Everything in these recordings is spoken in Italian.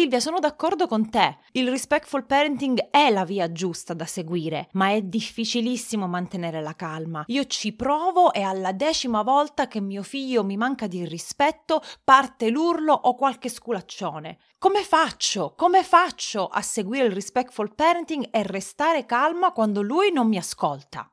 Silvia, sono d'accordo con te. Il respectful parenting è la via giusta da seguire, ma è difficilissimo mantenere la calma. Io ci provo e alla decima volta che mio figlio mi manca di rispetto parte l'urlo o qualche sculaccione. Come faccio? Come faccio a seguire il respectful parenting e restare calma quando lui non mi ascolta?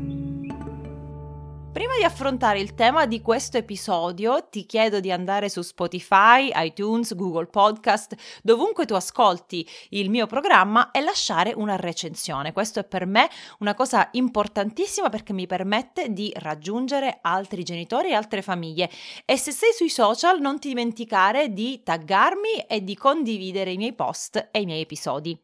Prima di affrontare il tema di questo episodio, ti chiedo di andare su Spotify, iTunes, Google Podcast, dovunque tu ascolti il mio programma e lasciare una recensione. Questo è per me una cosa importantissima perché mi permette di raggiungere altri genitori e altre famiglie. E se sei sui social, non ti dimenticare di taggarmi e di condividere i miei post e i miei episodi.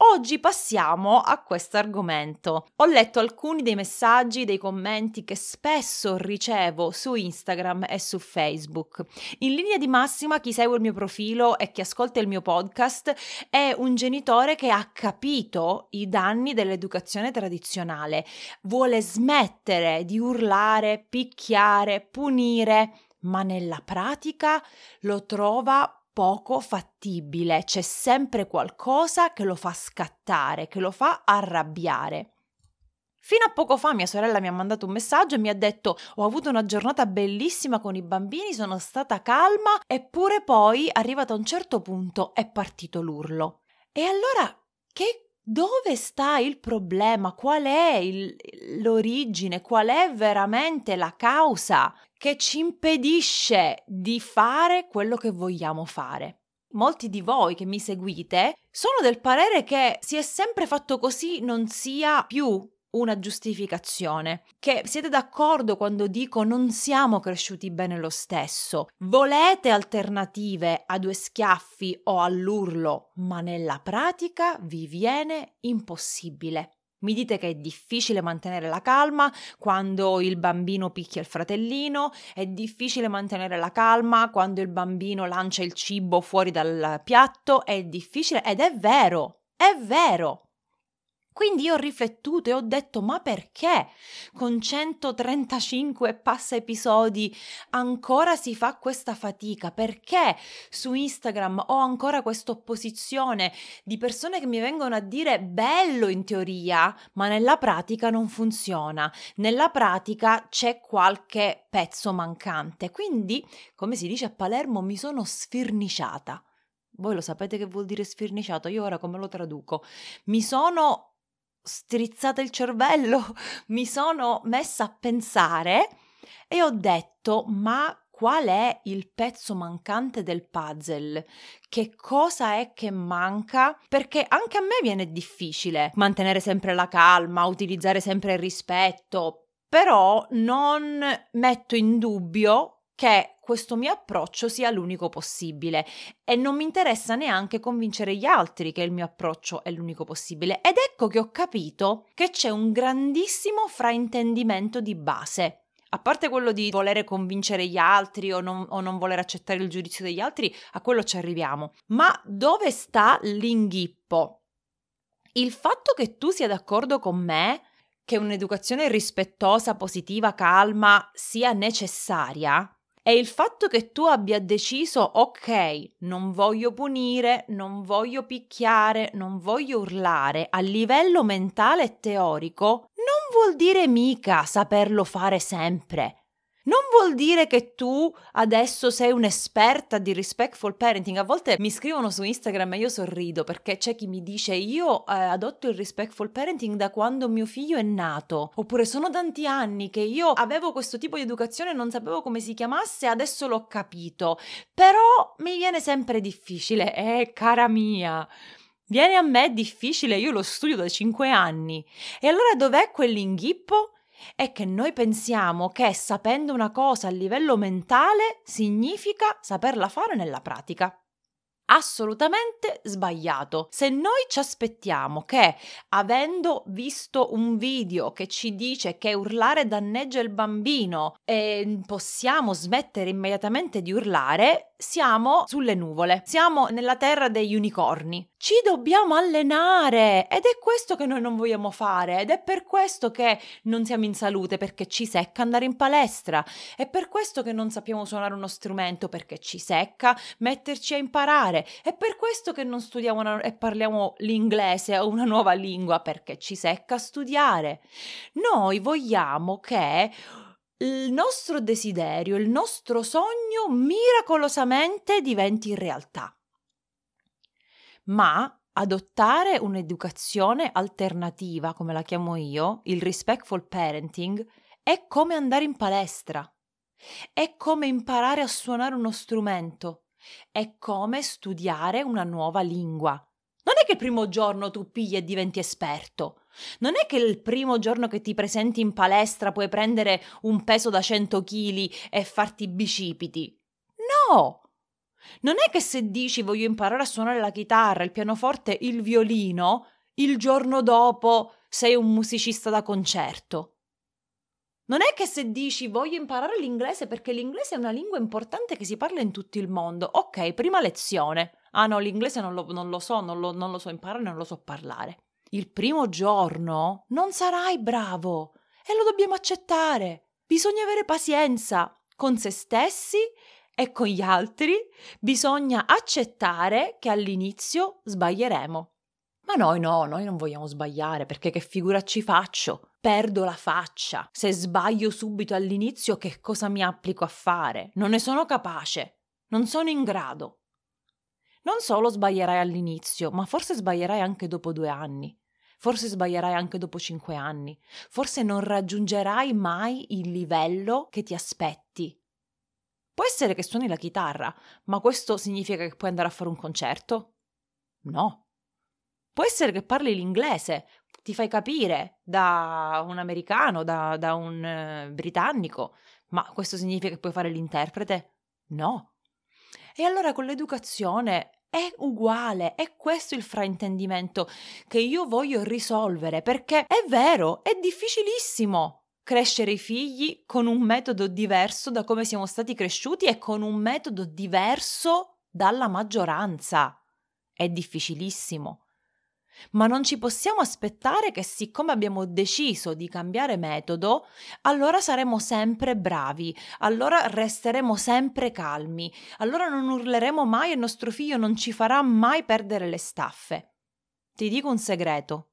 Oggi passiamo a questo argomento. Ho letto alcuni dei messaggi, dei commenti che spesso ricevo su Instagram e su Facebook. In linea di massima, chi segue il mio profilo e chi ascolta il mio podcast è un genitore che ha capito i danni dell'educazione tradizionale, vuole smettere di urlare, picchiare, punire, ma nella pratica lo trova poco fattibile, c'è sempre qualcosa che lo fa scattare, che lo fa arrabbiare. Fino a poco fa mia sorella mi ha mandato un messaggio e mi ha detto ho avuto una giornata bellissima con i bambini, sono stata calma, eppure poi, arrivato a un certo punto, è partito l'urlo. E allora che dove sta il problema? Qual è il, l'origine? Qual è veramente la causa che ci impedisce di fare quello che vogliamo fare? Molti di voi che mi seguite sono del parere che si è sempre fatto così non sia più una giustificazione, che siete d'accordo quando dico non siamo cresciuti bene lo stesso, volete alternative a due schiaffi o all'urlo, ma nella pratica vi viene impossibile. Mi dite che è difficile mantenere la calma quando il bambino picchia il fratellino, è difficile mantenere la calma quando il bambino lancia il cibo fuori dal piatto, è difficile ed è vero, è vero. Quindi io ho riflettuto e ho detto ma perché con 135 passa episodi ancora si fa questa fatica? Perché su Instagram ho ancora questa opposizione di persone che mi vengono a dire bello in teoria, ma nella pratica non funziona. Nella pratica c'è qualche pezzo mancante. Quindi, come si dice a Palermo, mi sono sfirniciata. Voi lo sapete che vuol dire sfirniciato? Io ora come lo traduco? Mi sono strizzata il cervello, mi sono messa a pensare e ho detto ma qual è il pezzo mancante del puzzle? Che cosa è che manca? Perché anche a me viene difficile mantenere sempre la calma, utilizzare sempre il rispetto, però non metto in dubbio che questo mio approccio sia l'unico possibile e non mi interessa neanche convincere gli altri che il mio approccio è l'unico possibile. Ed ecco che ho capito che c'è un grandissimo fraintendimento di base. A parte quello di volere convincere gli altri o non, o non voler accettare il giudizio degli altri, a quello ci arriviamo. Ma dove sta l'inghippo? Il fatto che tu sia d'accordo con me che un'educazione rispettosa, positiva, calma sia necessaria è il fatto che tu abbia deciso, ok, non voglio punire, non voglio picchiare, non voglio urlare, a livello mentale e teorico, non vuol dire mica saperlo fare sempre non vuol dire che tu adesso sei un'esperta di respectful parenting. A volte mi scrivono su Instagram e io sorrido perché c'è chi mi dice io eh, adotto il respectful parenting da quando mio figlio è nato. Oppure sono tanti anni che io avevo questo tipo di educazione e non sapevo come si chiamasse, adesso l'ho capito. Però mi viene sempre difficile. Eh, cara mia. Viene a me difficile, io lo studio da 5 anni. E allora dov'è quell'inghippo? È che noi pensiamo che sapendo una cosa a livello mentale significa saperla fare nella pratica. assolutamente sbagliato. Se noi ci aspettiamo che, avendo visto un video che ci dice che urlare danneggia il bambino, eh, possiamo smettere immediatamente di urlare, siamo sulle nuvole, siamo nella terra degli unicorni. Ci dobbiamo allenare ed è questo che noi non vogliamo fare ed è per questo che non siamo in salute perché ci secca andare in palestra, è per questo che non sappiamo suonare uno strumento perché ci secca metterci a imparare, è per questo che non studiamo una, e parliamo l'inglese o una nuova lingua perché ci secca studiare. Noi vogliamo che il nostro desiderio, il nostro sogno miracolosamente diventi realtà. Ma adottare un'educazione alternativa, come la chiamo io, il respectful parenting, è come andare in palestra, è come imparare a suonare uno strumento, è come studiare una nuova lingua. Non è che il primo giorno tu pigli e diventi esperto, non è che il primo giorno che ti presenti in palestra puoi prendere un peso da 100 kg e farti bicipiti. No! Non è che se dici voglio imparare a suonare la chitarra, il pianoforte, il violino, il giorno dopo sei un musicista da concerto. Non è che se dici voglio imparare l'inglese perché l'inglese è una lingua importante che si parla in tutto il mondo. Ok, prima lezione. Ah no, l'inglese non lo, non lo so, non lo, non lo so imparare, non lo so parlare il primo giorno non sarai bravo e lo dobbiamo accettare. Bisogna avere pazienza con se stessi e con gli altri, bisogna accettare che all'inizio sbaglieremo. Ma noi no, noi non vogliamo sbagliare perché che figura ci faccio? Perdo la faccia. Se sbaglio subito all'inizio, che cosa mi applico a fare? Non ne sono capace. Non sono in grado. Non solo sbaglierai all'inizio, ma forse sbaglierai anche dopo due anni. Forse sbaglierai anche dopo cinque anni. Forse non raggiungerai mai il livello che ti aspetti. Può essere che suoni la chitarra, ma questo significa che puoi andare a fare un concerto? No. Può essere che parli l'inglese, ti fai capire da un americano, da, da un uh, britannico, ma questo significa che puoi fare l'interprete? No. E allora con l'educazione è uguale, è questo il fraintendimento che io voglio risolvere, perché è vero, è difficilissimo crescere i figli con un metodo diverso da come siamo stati cresciuti e con un metodo diverso dalla maggioranza. È difficilissimo ma non ci possiamo aspettare che siccome abbiamo deciso di cambiare metodo, allora saremo sempre bravi, allora resteremo sempre calmi, allora non urleremo mai e nostro figlio non ci farà mai perdere le staffe. Ti dico un segreto.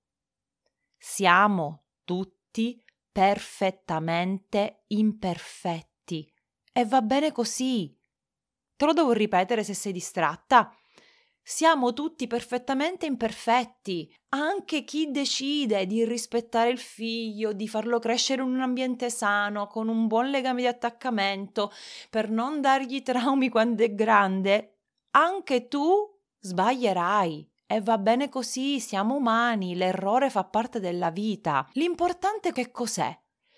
Siamo tutti perfettamente imperfetti e va bene così. Te lo devo ripetere se sei distratta? Siamo tutti perfettamente imperfetti. Anche chi decide di rispettare il figlio, di farlo crescere in un ambiente sano, con un buon legame di attaccamento, per non dargli traumi quando è grande, anche tu sbaglierai. E va bene così, siamo umani, l'errore fa parte della vita. L'importante che cos'è?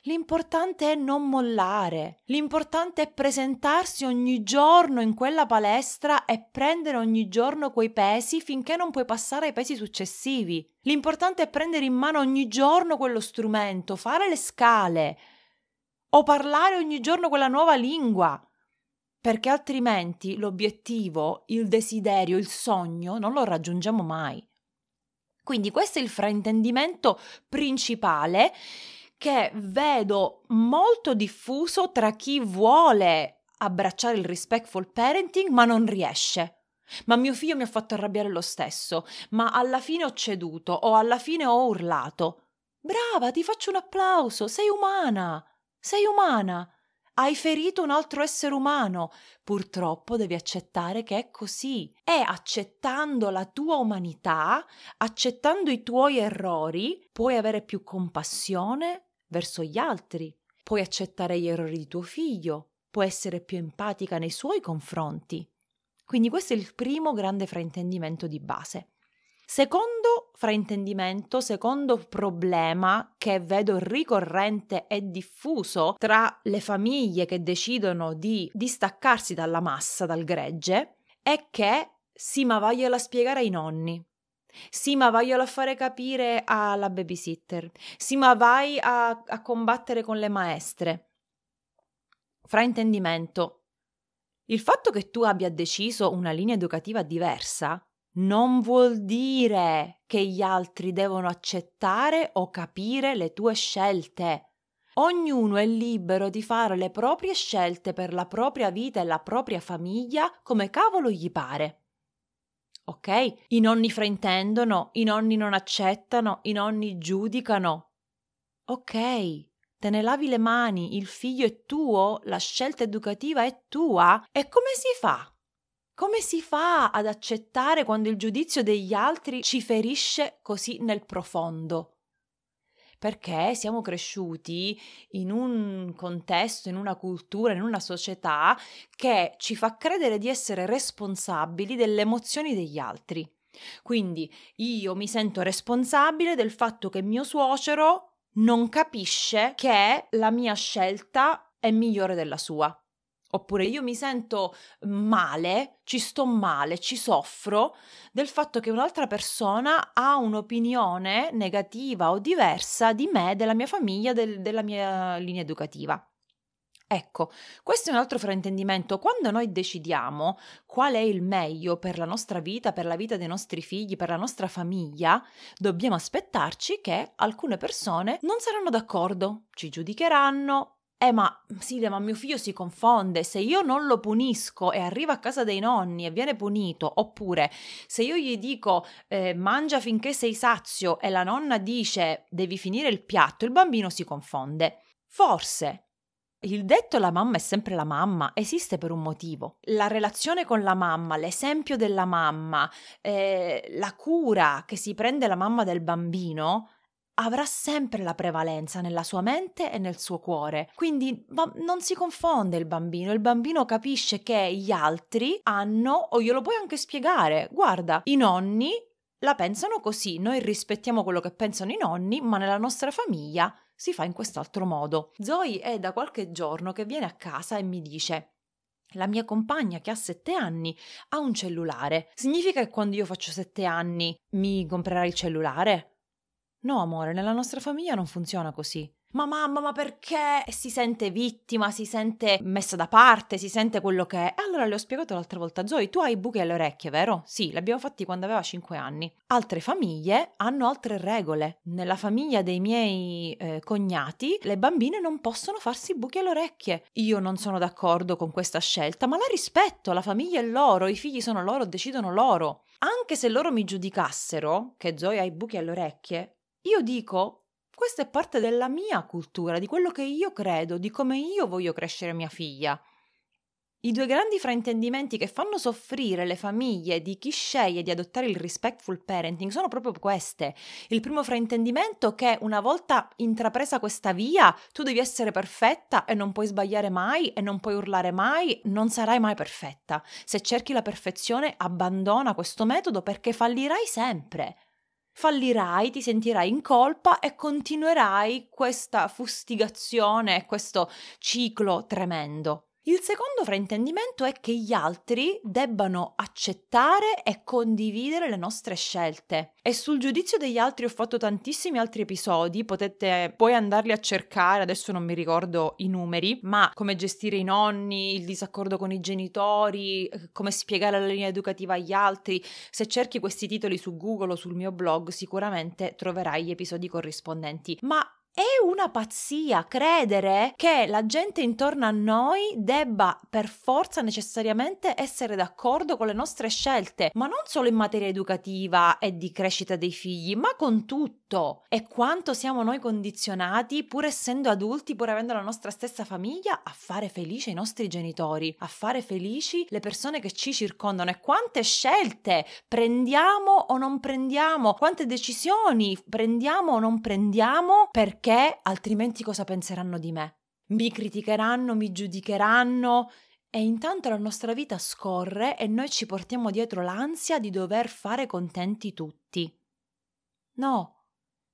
L'importante è non mollare, l'importante è presentarsi ogni giorno in quella palestra e prendere ogni giorno quei pesi finché non puoi passare ai pesi successivi. L'importante è prendere in mano ogni giorno quello strumento, fare le scale o parlare ogni giorno quella nuova lingua, perché altrimenti l'obiettivo, il desiderio, il sogno non lo raggiungiamo mai. Quindi questo è il fraintendimento principale che vedo molto diffuso tra chi vuole abbracciare il respectful parenting ma non riesce. Ma mio figlio mi ha fatto arrabbiare lo stesso, ma alla fine ho ceduto o alla fine ho urlato. Brava, ti faccio un applauso, sei umana, sei umana. Hai ferito un altro essere umano. Purtroppo devi accettare che è così. E accettando la tua umanità, accettando i tuoi errori, puoi avere più compassione, verso gli altri, puoi accettare gli errori di tuo figlio, puoi essere più empatica nei suoi confronti. Quindi questo è il primo grande fraintendimento di base. Secondo fraintendimento, secondo problema che vedo ricorrente e diffuso tra le famiglie che decidono di distaccarsi dalla massa, dal gregge, è che sì, ma vaglielo a spiegare ai nonni. Sì, ma vaglielo a fare capire alla babysitter. Sì, ma vai a, a combattere con le maestre. Fraintendimento. Il fatto che tu abbia deciso una linea educativa diversa non vuol dire che gli altri devono accettare o capire le tue scelte. Ognuno è libero di fare le proprie scelte per la propria vita e la propria famiglia come cavolo gli pare. Ok? I nonni fraintendono, i nonni non accettano, i nonni giudicano. Ok, te ne lavi le mani, il figlio è tuo, la scelta educativa è tua. E come si fa? Come si fa ad accettare quando il giudizio degli altri ci ferisce così nel profondo? Perché siamo cresciuti in un contesto, in una cultura, in una società che ci fa credere di essere responsabili delle emozioni degli altri. Quindi io mi sento responsabile del fatto che mio suocero non capisce che la mia scelta è migliore della sua. Oppure io mi sento male, ci sto male, ci soffro del fatto che un'altra persona ha un'opinione negativa o diversa di me, della mia famiglia, del, della mia linea educativa. Ecco, questo è un altro fraintendimento. Quando noi decidiamo qual è il meglio per la nostra vita, per la vita dei nostri figli, per la nostra famiglia, dobbiamo aspettarci che alcune persone non saranno d'accordo, ci giudicheranno, eh, ma Silvia, ma mio figlio si confonde. Se io non lo punisco e arriva a casa dei nonni e viene punito, oppure se io gli dico eh, mangia finché sei sazio e la nonna dice devi finire il piatto, il bambino si confonde. Forse il detto la mamma è sempre la mamma esiste per un motivo. La relazione con la mamma, l'esempio della mamma, eh, la cura che si prende la mamma del bambino avrà sempre la prevalenza nella sua mente e nel suo cuore. Quindi non si confonde il bambino, il bambino capisce che gli altri hanno, o glielo puoi anche spiegare, guarda, i nonni la pensano così, noi rispettiamo quello che pensano i nonni, ma nella nostra famiglia si fa in quest'altro modo. Zoe è da qualche giorno che viene a casa e mi dice la mia compagna che ha sette anni ha un cellulare. Significa che quando io faccio sette anni mi comprerai il cellulare? No, amore, nella nostra famiglia non funziona così. Ma mamma, ma perché? E si sente vittima, si sente messa da parte, si sente quello che è. E allora le ho spiegato l'altra volta, Zoe, tu hai i buchi alle orecchie, vero? Sì, li abbiamo fatti quando aveva 5 anni. Altre famiglie hanno altre regole. Nella famiglia dei miei eh, cognati, le bambine non possono farsi i buchi alle orecchie. Io non sono d'accordo con questa scelta, ma la rispetto, la famiglia è loro, i figli sono loro, decidono loro. Anche se loro mi giudicassero che Zoe ha i buchi alle orecchie, io dico, questa è parte della mia cultura, di quello che io credo, di come io voglio crescere mia figlia. I due grandi fraintendimenti che fanno soffrire le famiglie di chi sceglie di adottare il respectful parenting sono proprio queste. Il primo fraintendimento è che una volta intrapresa questa via tu devi essere perfetta e non puoi sbagliare mai e non puoi urlare mai, non sarai mai perfetta. Se cerchi la perfezione abbandona questo metodo perché fallirai sempre fallirai, ti sentirai in colpa e continuerai questa fustigazione, questo ciclo tremendo. Il secondo fraintendimento è che gli altri debbano accettare e condividere le nostre scelte. E sul giudizio degli altri ho fatto tantissimi altri episodi, potete poi andarli a cercare, adesso non mi ricordo i numeri, ma come gestire i nonni, il disaccordo con i genitori, eh, come spiegare la linea educativa agli altri. Se cerchi questi titoli su Google o sul mio blog, sicuramente troverai gli episodi corrispondenti. Ma è una pazzia credere che la gente intorno a noi debba per forza necessariamente essere d'accordo con le nostre scelte, ma non solo in materia educativa e di crescita dei figli, ma con tutto. E quanto siamo noi condizionati, pur essendo adulti, pur avendo la nostra stessa famiglia, a fare felici i nostri genitori, a fare felici le persone che ci circondano e quante scelte prendiamo o non prendiamo, quante decisioni prendiamo o non prendiamo perché perché altrimenti cosa penseranno di me? Mi criticheranno, mi giudicheranno e intanto la nostra vita scorre e noi ci portiamo dietro l'ansia di dover fare contenti tutti. No,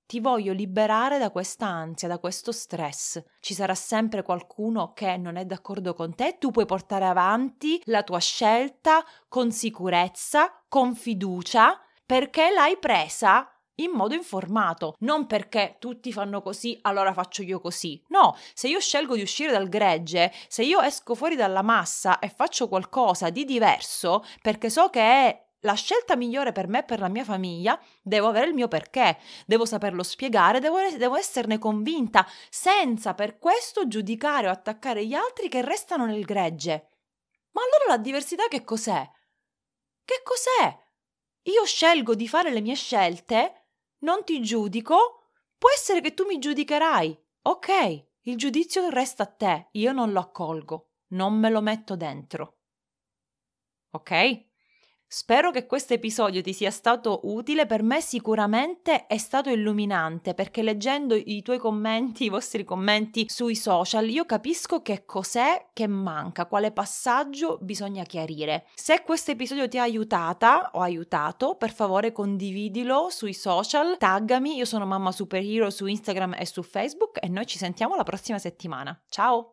ti voglio liberare da questa ansia, da questo stress. Ci sarà sempre qualcuno che non è d'accordo con te, tu puoi portare avanti la tua scelta con sicurezza, con fiducia, perché l'hai presa in modo informato, non perché tutti fanno così, allora faccio io così. No, se io scelgo di uscire dal gregge, se io esco fuori dalla massa e faccio qualcosa di diverso, perché so che è la scelta migliore per me e per la mia famiglia, devo avere il mio perché, devo saperlo spiegare, devo, devo, esserne convinta, senza per questo giudicare o attaccare gli altri che restano nel gregge. Ma allora la diversità che cos'è? Che cos'è? Io scelgo di fare le mie scelte non ti giudico, può essere che tu mi giudicherai. Ok, il giudizio resta a te, io non lo accolgo, non me lo metto dentro. Ok? Spero che questo episodio ti sia stato utile, per me sicuramente è stato illuminante perché leggendo i tuoi commenti, i vostri commenti sui social, io capisco che cos'è che manca, quale passaggio bisogna chiarire. Se questo episodio ti ha aiutata o aiutato, per favore condividilo sui social, taggami, io sono Mamma Superhero su Instagram e su Facebook e noi ci sentiamo la prossima settimana. Ciao!